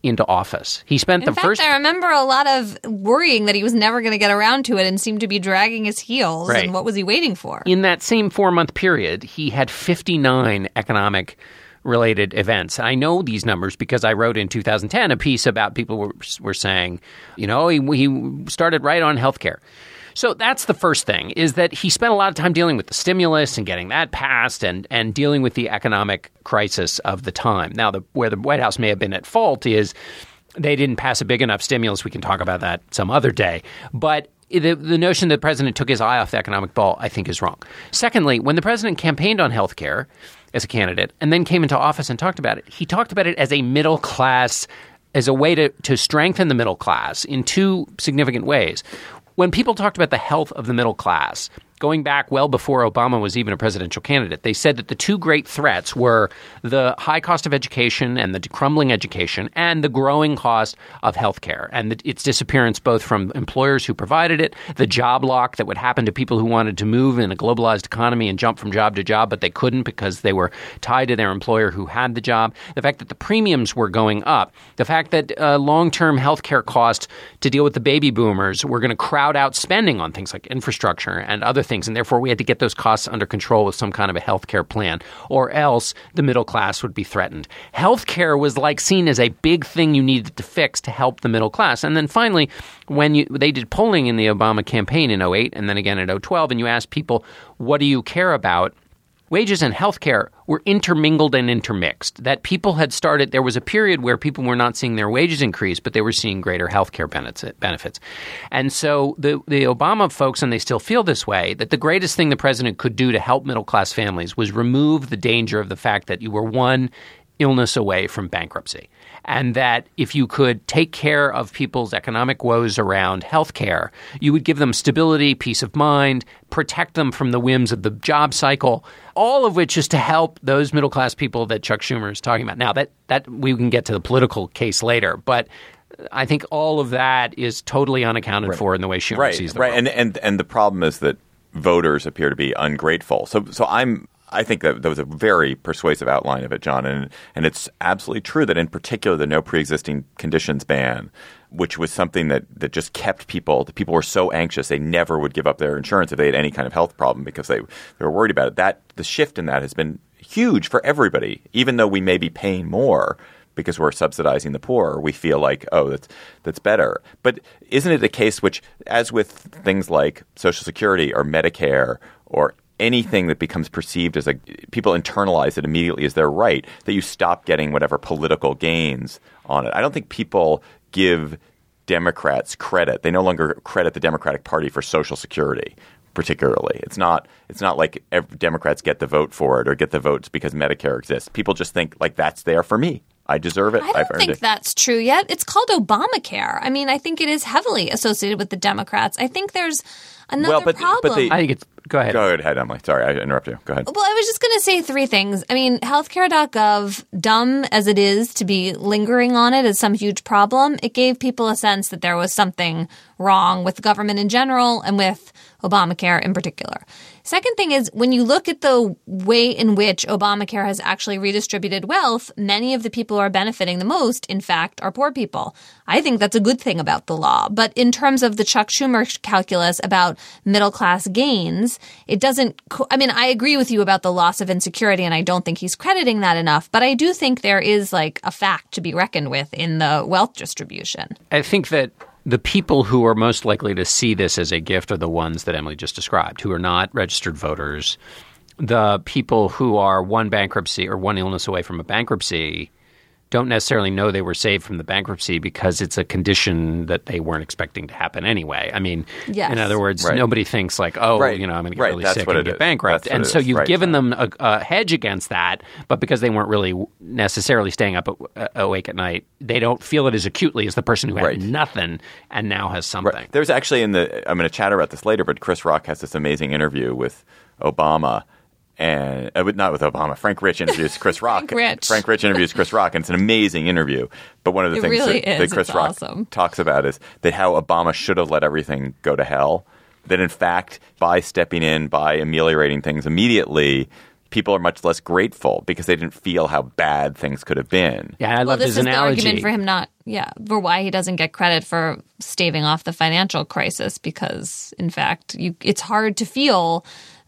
into office. He spent in the fact, first. I remember a lot of worrying that he was never going to get around to it and seemed to be dragging his heels. Right. And what was he waiting for? in that same four month period, he had 59 economic related events. I know these numbers because I wrote in 2010 a piece about people were, were saying, you know, he, he started right on healthcare. So that's the first thing is that he spent a lot of time dealing with the stimulus and getting that passed and, and dealing with the economic crisis of the time. Now, the, where the White House may have been at fault is they didn't pass a big enough stimulus. We can talk about that some other day. But the, the notion that the president took his eye off the economic ball, I think, is wrong. Secondly, when the president campaigned on health care as a candidate and then came into office and talked about it, he talked about it as a middle class, as a way to, to strengthen the middle class in two significant ways. When people talked about the health of the middle class, going back well before Obama was even a presidential candidate, they said that the two great threats were the high cost of education and the crumbling education and the growing cost of healthcare. And the, its disappearance both from employers who provided it, the job lock that would happen to people who wanted to move in a globalized economy and jump from job to job, but they couldn't because they were tied to their employer who had the job, the fact that the premiums were going up, the fact that uh, long term healthcare costs to deal with the baby boomers were going to crowd out spending on things like infrastructure and other things, and therefore we had to get those costs under control with some kind of a healthcare plan, or else the middle class would be threatened. Healthcare was like seen as a big thing you needed to fix to help the middle class. And then finally, when you, they did polling in the Obama campaign in 08 and then again in 012, and you asked people, what do you care about? Wages and healthcare were intermingled and intermixed. That people had started, there was a period where people were not seeing their wages increase, but they were seeing greater healthcare benefits. And so the, the Obama folks, and they still feel this way, that the greatest thing the president could do to help middle class families was remove the danger of the fact that you were one illness away from bankruptcy. And that if you could take care of people's economic woes around health care, you would give them stability, peace of mind, protect them from the whims of the job cycle, all of which is to help those middle class people that Chuck Schumer is talking about. Now, that, that we can get to the political case later, but I think all of that is totally unaccounted Right. for in the way Schumer right, sees the right, world. and and and the problem is that voters appear to be ungrateful. So so I'm. I think that that was a very persuasive outline of it, John, and and it's absolutely true that in particular the no pre-existing conditions ban, which was something that, that just kept people. The people were so anxious they never would give up their insurance if they had any kind of health problem because they they were worried about it. That the shift in that has been huge for everybody, even though we may be paying more because we're subsidizing the poor, we feel like, oh, that's that's better. But isn't it a case which, as with things like Social Security or Medicare or anything that becomes perceived as a people internalize it immediately as their right, that you stop getting whatever political gains on it. I don't think people give Democrats credit. They no longer credit the Democratic Party for Social Security particularly. It's not it's not like Democrats get the vote for it or get the votes because Medicare exists. People just think like that's there for me. I deserve it. I don't earned think it. that's true yet. It's called Obamacare. I mean, I think it is heavily associated with the Democrats. I think there's another Well, but- but problem. they- I think it's go ahead. Go ahead, Emily. Sorry, I interrupted you. Go ahead. Well, I was just going to say three things. I mean, healthcare.gov, dumb as it is to be lingering on it as some huge problem, it gave people a sense that there was something wrong with the government in general and with Obamacare in particular. Second thing is when you look at the way in which Obamacare has actually redistributed wealth, many of the people who are benefiting the most, in fact, are poor people. I think that's a good thing about the law. But in terms of the Chuck Schumer calculus about middle class gains, it doesn't. I mean, I agree with you about the loss of insecurity, and I don't think he's crediting that enough. But I do think there is like a fact to be reckoned with in the wealth distribution. I think that the people who are most likely to see this as a gift are the ones that Emily just described, who are not registered voters. The people who are one bankruptcy or one illness away from a bankruptcy don't necessarily know they were saved from the bankruptcy because it's a condition that they weren't expecting to happen anyway. I mean, Yes. in other words, Right. nobody thinks like, oh, Right. you know, I'm going to get Right. really That's sick and get is. bankrupt. That's And so you've Right. given them a, a hedge against that, but because they weren't really necessarily staying up uh, awake at night, they don't feel it as acutely as the person who had Right. nothing and now has something. Right. There's actually in the I'm going to chat about this later, but Chris Rock has this amazing interview with Obama. And uh, with- not with Obama. Frank Rich interviews Chris Rock. Frank Rich. Frank Rich interviews Chris Rock, and it's an amazing interview. But one of the It things really that, is. that Chris It's Rock awesome. talks about is that how Obama should have let everything go to hell. That in fact, by stepping in, by ameliorating things immediately, people are much less grateful because they didn't feel how bad things could have been. Yeah, I well, love this his is analogy. the argument for him not, yeah, for why he doesn't get credit for staving off the financial crisis because, in fact, you, it's hard to feel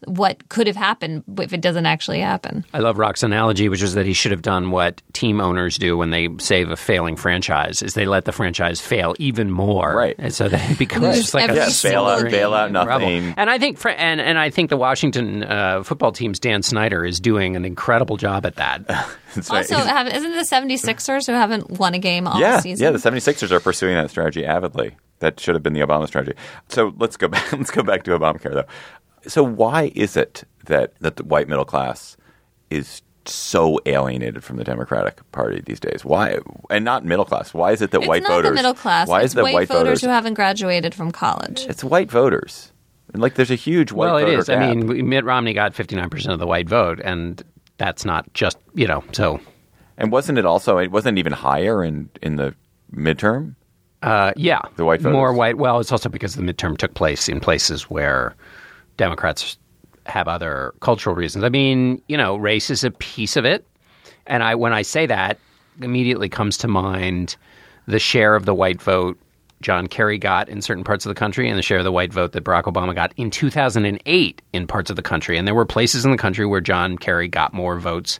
what could have happened if it doesn't actually happen. I love Rock's analogy, which is that he should have done what team owners do when they save a failing franchise: is they let the franchise fail even more, Right. And so that it becomes just like a Yeah, bail out, single bail out, game. rubble. nothing. And I think, fr- and and I think the Washington uh, football team's Dan Snyder is doing an incredible job at that. It's right. Also, have, isn't the 76ers who haven't won a game all yeah, season? yeah. The 76ers are pursuing that strategy avidly. That should have been the Obama strategy. So let's go back. Let's go back to Obamacare, though. So why is it that that the white middle class is so alienated from the Democratic Party these days? Why, and not middle class? Why is it that it's white not voters? the middle class. Why it's is it that white, white voters, voters? who haven't graduated from college. it's white voters. And like, there's a huge white well, it voter is. I mean, Mitt Romney got fifty nine percent of the white vote, and that's not just you know. So and wasn't it also? It wasn't even higher in in the midterm. Uh, yeah, The white more white. Well, it's also because the midterm took place in places where Democrats have other cultural reasons. I mean, you know, race is a piece of it, and I when I say that, immediately comes to mind the share of the white vote John Kerry got in certain parts of the country, and the share of the white vote that Barack Obama got in 2008 in parts of the country. And there were places in the country where John Kerry got more votes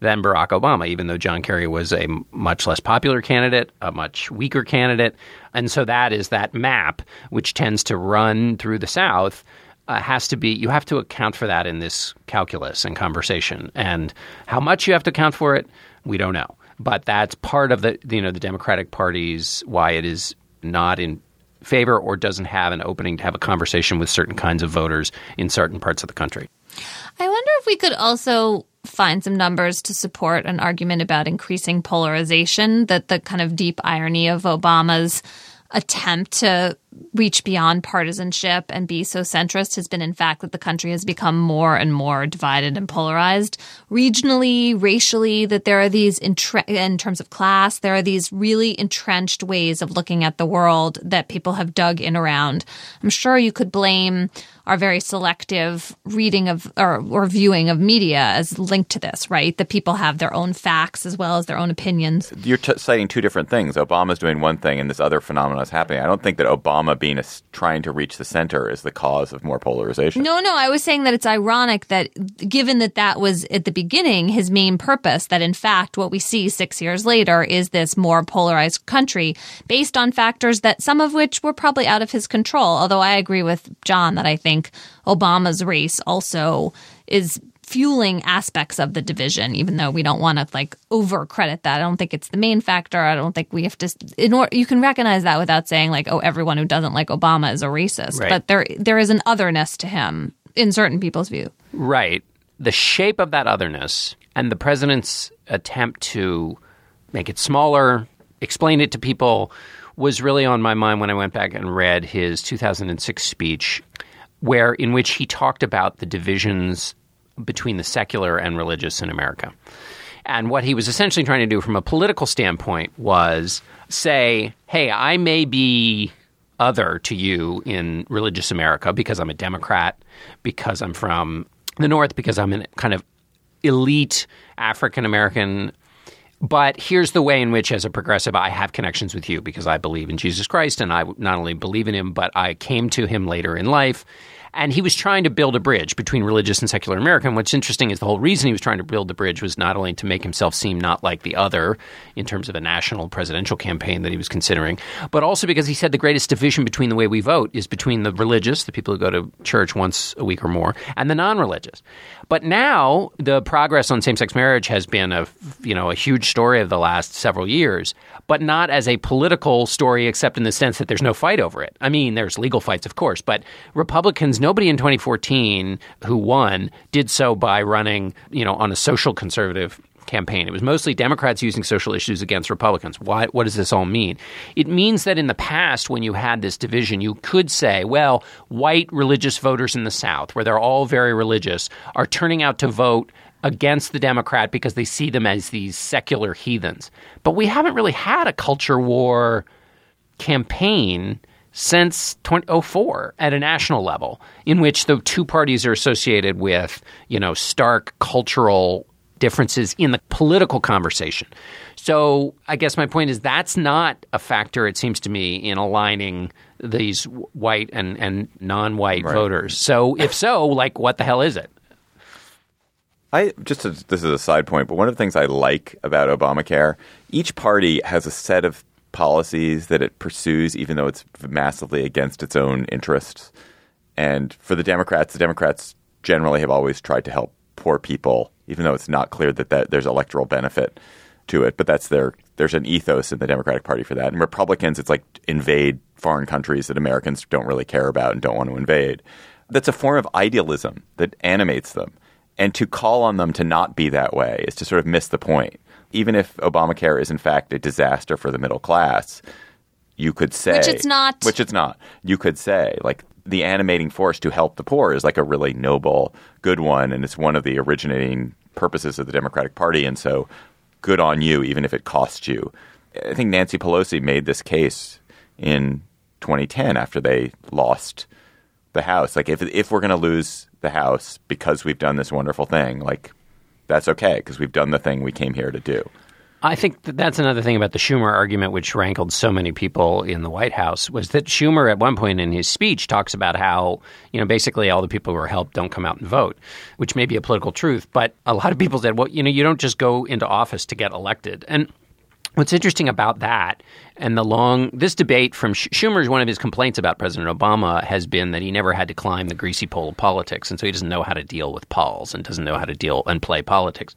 than Barack Obama, even though John Kerry was a much less popular candidate, a much weaker candidate. And so that is that map, which tends to run through the South, uh, has to be, you have to account for that in this calculus and conversation. And how much you have to account for it, we don't know. But that's part of the, you know, the Democratic Party's why it is not in favor or doesn't have an opening to have a conversation with certain kinds of voters in certain parts of the country. I wonder if we could also find some numbers to support an argument about increasing polarization, that the kind of deep irony of Obama's attempt to reach beyond partisanship and be so centrist has been, in fact, that the country has become more and more divided and polarized regionally, racially, that there are these, in terms of class, there are these really entrenched ways of looking at the world that people have dug in around. I'm sure you could blame our very selective reading of or, or viewing of media as linked to this, right? That people have their own facts as well as their own opinions. You're t- citing two different things. Obama's doing one thing, and this other phenomenon is happening. I don't think that Obama being a, trying to reach the center is the cause of more polarization. No, no, I was saying that it's ironic that given that that was at the beginning his main purpose, that in fact what we see six years later is this more polarized country based on factors that some of which were probably out of his control. Although I agree with John that I think Obama's race also is fueling aspects of the division, even though we don't want to like over credit that. I don't think it's the main factor. I don't think we have to. In order, you can recognize that without saying like, oh, everyone who doesn't like Obama is a racist. Right. But there there is an otherness to him in certain people's view. Right. The shape of that otherness and the president's attempt to make it smaller, explain it to people, was really on my mind when I went back and read his 2006 speech, where in which he talked about the divisions between the secular and religious in America. And what he was essentially trying to do from a political standpoint was say, hey, I may be other to you in religious America because I'm a Democrat, because I'm from the North, because I'm a kind of elite African American. But here's the way in which, as a progressive, I have connections with you because I believe in Jesus Christ and I not only believe in him, but I came to him later in life. And he was trying to build a bridge between religious and secular America. And what's interesting is the whole reason he was trying to build the bridge was not only to make himself seem not like the other in terms of a national presidential campaign that he was considering, but also because he said the greatest division between the way we vote is between the religious, the people who go to church once a week or more, and the non-religious. But now the progress on same-sex marriage has been a you know a huge story of the last several years, but not as a political story, except in the sense that there's no fight over it. I mean, there's legal fights, of course, but Republicans, nobody in 2014 who won did so by running you know on a social conservative campaign. It was mostly Democrats using social issues against Republicans. Why, what does this all mean? It means that in the past, when you had this division, you could say, well, white religious voters in the South, where they're all very religious, are turning out to vote against the Democrat because they see them as these secular heathens. But we haven't really had a culture war campaign since 2004 at a national level in which the two parties are associated with, you know, stark cultural differences in the political conversation. So I guess my point is that's not a factor, it seems to me, in aligning these white and, and non white Right. voters. So if so, like, what the hell is it? I just to, this is a side point, but one of the things I like about Obamacare, each party has a set of policies that it pursues, even though it's massively against its own interests. And for the Democrats, the Democrats generally have always tried to help poor people, even though it's not clear that, that there's electoral benefit to it. But that's their there's an ethos in the Democratic Party for that. And Republicans, it's like invade foreign countries that Americans don't really care about and don't want to invade. That's a form of idealism that animates them. And to call on them to not be that way is to sort of miss the point. Even if Obamacare is in fact a disaster for the middle class, you could say Which it's not. Which it's not. You could say like the animating force to help the poor is like a really noble, good one, and it's one of the originating purposes of the Democratic Party. And so, good on you, even if it costs you. I think Nancy Pelosi made this case in 2010 after they lost the House. Like, if if we're going to lose the House because we've done this wonderful thing, like that's okay because we've done the thing we came here to do. I think that that's another thing about the Schumer argument, which rankled so many people in the White House, was that Schumer, at one point in his speech, talks about how, you know, basically all the people who are helped don't come out and vote, which may be a political truth. But a lot of people said, well, you know, you don't just go into office to get elected. And What's interesting about that and the long this debate from Sch- Schumer's one of his complaints about President Obama has been that he never had to climb the greasy pole of politics, and so he doesn't know how to deal with polls and doesn't know how to deal and play politics.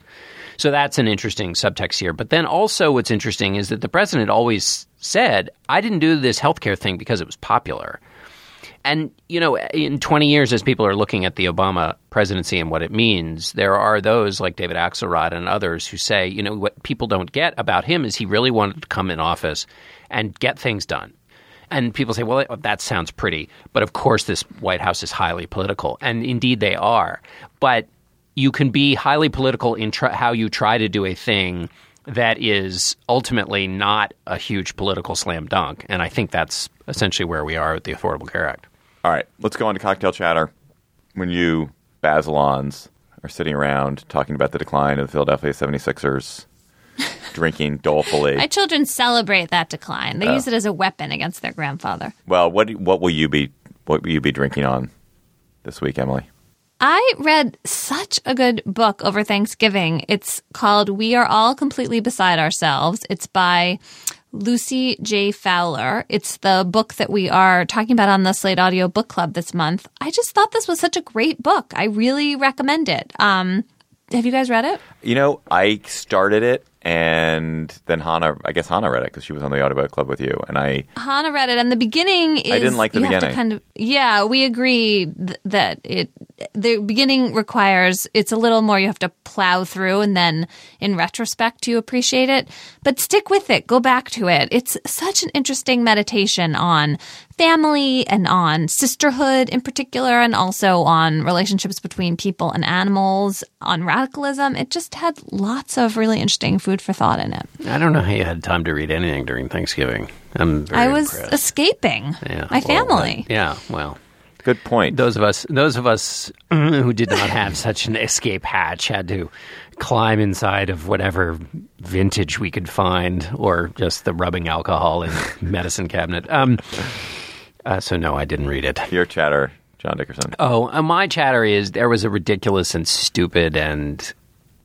So that's an interesting subtext here. But then also, what's interesting is that the president always said, "I didn't do this healthcare thing because it was popular." And, you know, in 20 years, as people are looking at the Obama presidency and what it means, there are those like David Axelrod and others who say, you know, what people don't get about him is he really wanted to come in office and get things done. And people say, well, that sounds pretty. But of course, this White House is highly political. And indeed, they are. But you can be highly political in tr- how you try to do a thing that is ultimately not a huge political slam dunk. And I think that's essentially where we are with the Affordable Care Act. All right, let's go on to cocktail chatter. When you Bazelons are sitting around talking about the decline of the Philadelphia 76ers, drinking dolefully. My children celebrate that decline. Oh. They use it as a weapon against their grandfather. well, what what will you be what will you be drinking on this week, Emily? I read such a good book over Thanksgiving. It's called We Are All Completely Beside Ourselves. It's by Lucy J. Fowler. It's the book that we are talking about on the Slate Audio Book Club this month. I just thought this was such a great book. I really recommend it. Um, have you guys read it? You know, I started it and then Hannah, I guess Hannah read it because she was on the audiobook club with you, and I Hannah read it, and the beginning is. didn't like the you Have to beginning. kind of, yeah, we agree th- that it. The beginning requires it's a little more. You have to plow through, and then in retrospect, you appreciate it. But stick with it. Go back to it. It's such an interesting meditation on family and on sisterhood in particular, and also on relationships between people and animals, on radicalism. It just had lots of really interesting food for thought in it. I don't know how you had time to read anything during Thanksgiving. I'm very I was impressed. escaping Yeah, my well, family. yeah, well, good point. those of us, those of us who did not have such an escape hatch had to climb inside of whatever vintage we could find, or just the rubbing alcohol in medicine cabinet. Um, uh, so no, I didn't read it. Your chatter John Dickerson? Oh, uh, my chatter is there was a ridiculous and stupid and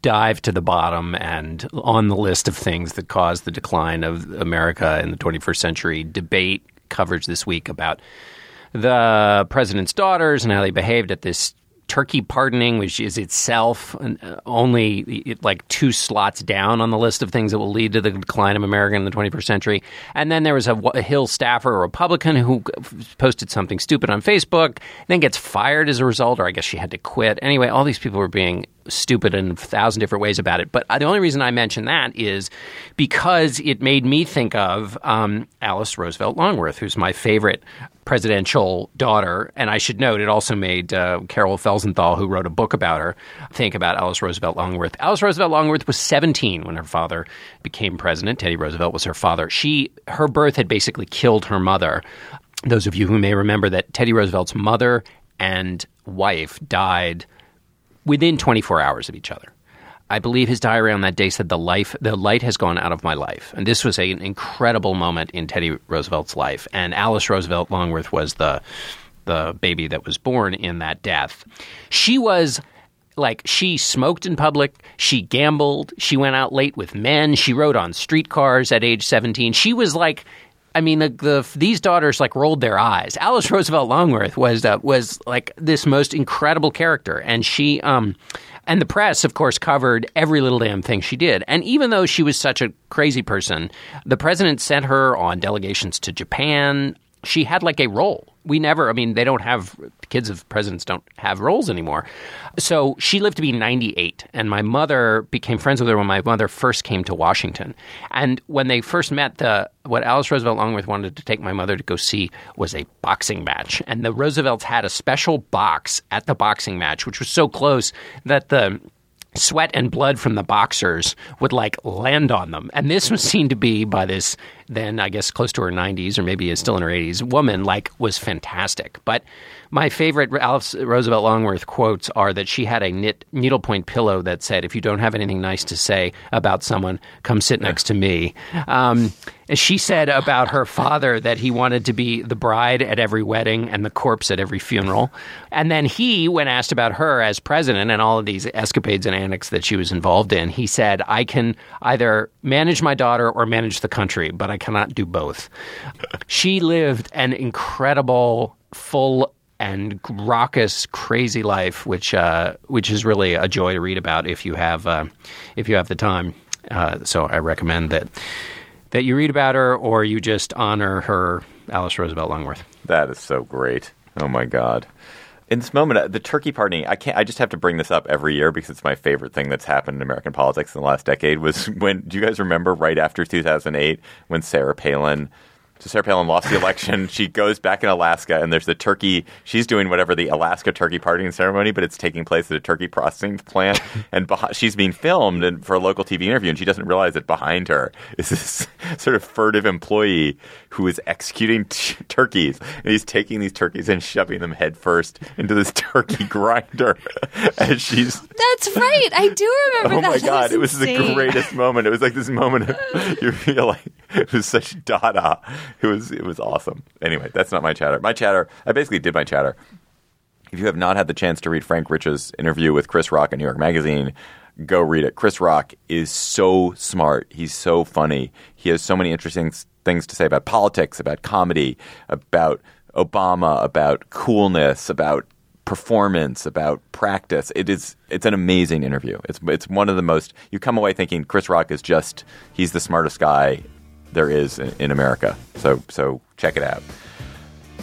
dive to the bottom and on the list of things that caused the decline of America in the 21st century debate coverage this week about the president's daughters and how they behaved at this turkey pardoning, which is itself uh, only like two slots down on the list of things that will lead to the decline of America in the 21st century. And then there was a, a Hill staffer, a Republican, who posted something stupid on Facebook, then gets fired as a result, or I guess she had to quit. Anyway, all these people were being stupid in a thousand different ways about it. But the only reason I mention that is because it made me think of um, Alice Roosevelt Longworth, who's my favorite presidential daughter. And I should note, it also made uh, Carol Felsenthal, who wrote a book about her, think about Alice Roosevelt Longworth. Alice Roosevelt Longworth was 17 when her father became president. Teddy Roosevelt was her father. She, her birth had basically killed her mother. Those of you who may remember that Teddy Roosevelt's mother and wife died within 24 hours of each other. I believe his diary on that day said the life the light has gone out of my life. And this was a, an incredible moment in Teddy Roosevelt's life. And Alice Roosevelt Longworth was the the baby that was born in that death. She was like she smoked in public, she gambled, she went out late with men, she rode on streetcars at age 17. She was like I mean, the, the, these daughters like rolled their eyes. Alice Roosevelt Longworth was uh, was like this most incredible character, and she um, and the press, of course, covered every little damn thing she did. And even though she was such a crazy person, the president sent her on delegations to Japan. She had like a role we never i mean they don't have kids of presidents don't have roles anymore. So she lived to be 98 and my mother became friends with her when my mother first came to washington. And when they first met the what alice roosevelt longworth wanted to take my mother to go see was a boxing match. And the roosevelts had a special box at the boxing match which was so close that the sweat and blood from the boxers would like land on them. And this was seen to be by this then I guess close to her 90s or maybe is still in her 80s woman like was fantastic. But my favorite Alice Roosevelt Longworth quotes are that she had a knit needlepoint pillow that said, "If you don't have anything nice to say about someone, come sit next to me." Um, she said about her father that he wanted to be the bride at every wedding and the corpse at every funeral. And then he, when asked about her as president and all of these escapades and antics that she was involved in, he said, "I can either manage my daughter or manage the country, but I cannot do both." she lived an incredible, full and raucous, crazy life, which uh, which is really a joy to read about if you have uh, if you have the time. Uh, so I recommend that that you read about her or you just honor her, Alice Roosevelt Longworth. That is so great. Oh my God. In this moment, uh, the turkey pardoning, I can't. I just have to bring this up every year because it's my favorite thing that's happened in American politics in the last decade. Was when do you guys remember right after 2008 when Sarah Palin so Sarah Palin lost the election. she goes back in Alaska, and there's the turkey. She's doing whatever the Alaska turkey pardoning ceremony, but it's taking place at a turkey processing plant, and behind, she's being filmed and for a local TV interview, and she doesn't realize that behind her is this sort of furtive employee who is executing t- turkeys, and he's taking these turkeys and shoving them headfirst into this turkey grinder, and she's. That's right. I do remember oh that. my That god! It was insane. the greatest moment. It was like this moment of, you feel like it was such dada. It was it was awesome. Anyway, that's not my chatter. My chatter. I basically did my chatter. If you have not had the chance to read Frank Rich's interview with Chris Rock in New York Magazine, go read it. Chris Rock is so smart. He's so funny. He has so many interesting things to say about politics, about comedy, about Obama, about coolness, about performance, about practice. It is it's an amazing interview. It's it's one of the most you come away thinking Chris Rock is just he's the smartest guy there is in, in America. So so check it out.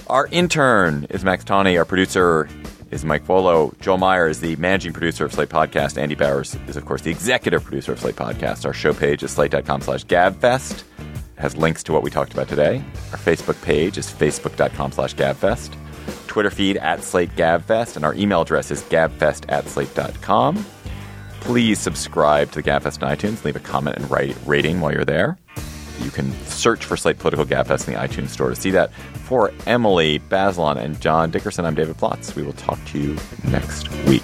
Our intern is Max Tawney. Our producer is Mike Vuolo. Joel Meyer is the managing producer of Slate Podcast. Andy Bowers is, of course, the executive producer of Slate Podcast. Our show page is slate.com slash gabfest. Has links to what we talked about today. Our Facebook page is facebook.com slash gabfest. Twitter feed at Slate Gabfest. And our email address is gabfest at slate.com. Please subscribe to the Gabfest on iTunes. Leave a comment and write rating while you're there. You can search for Slate Political Gabfest in the iTunes store to see that. For Emily Bazelon and John Dickerson, I'm David Plotz. We will talk to you next week.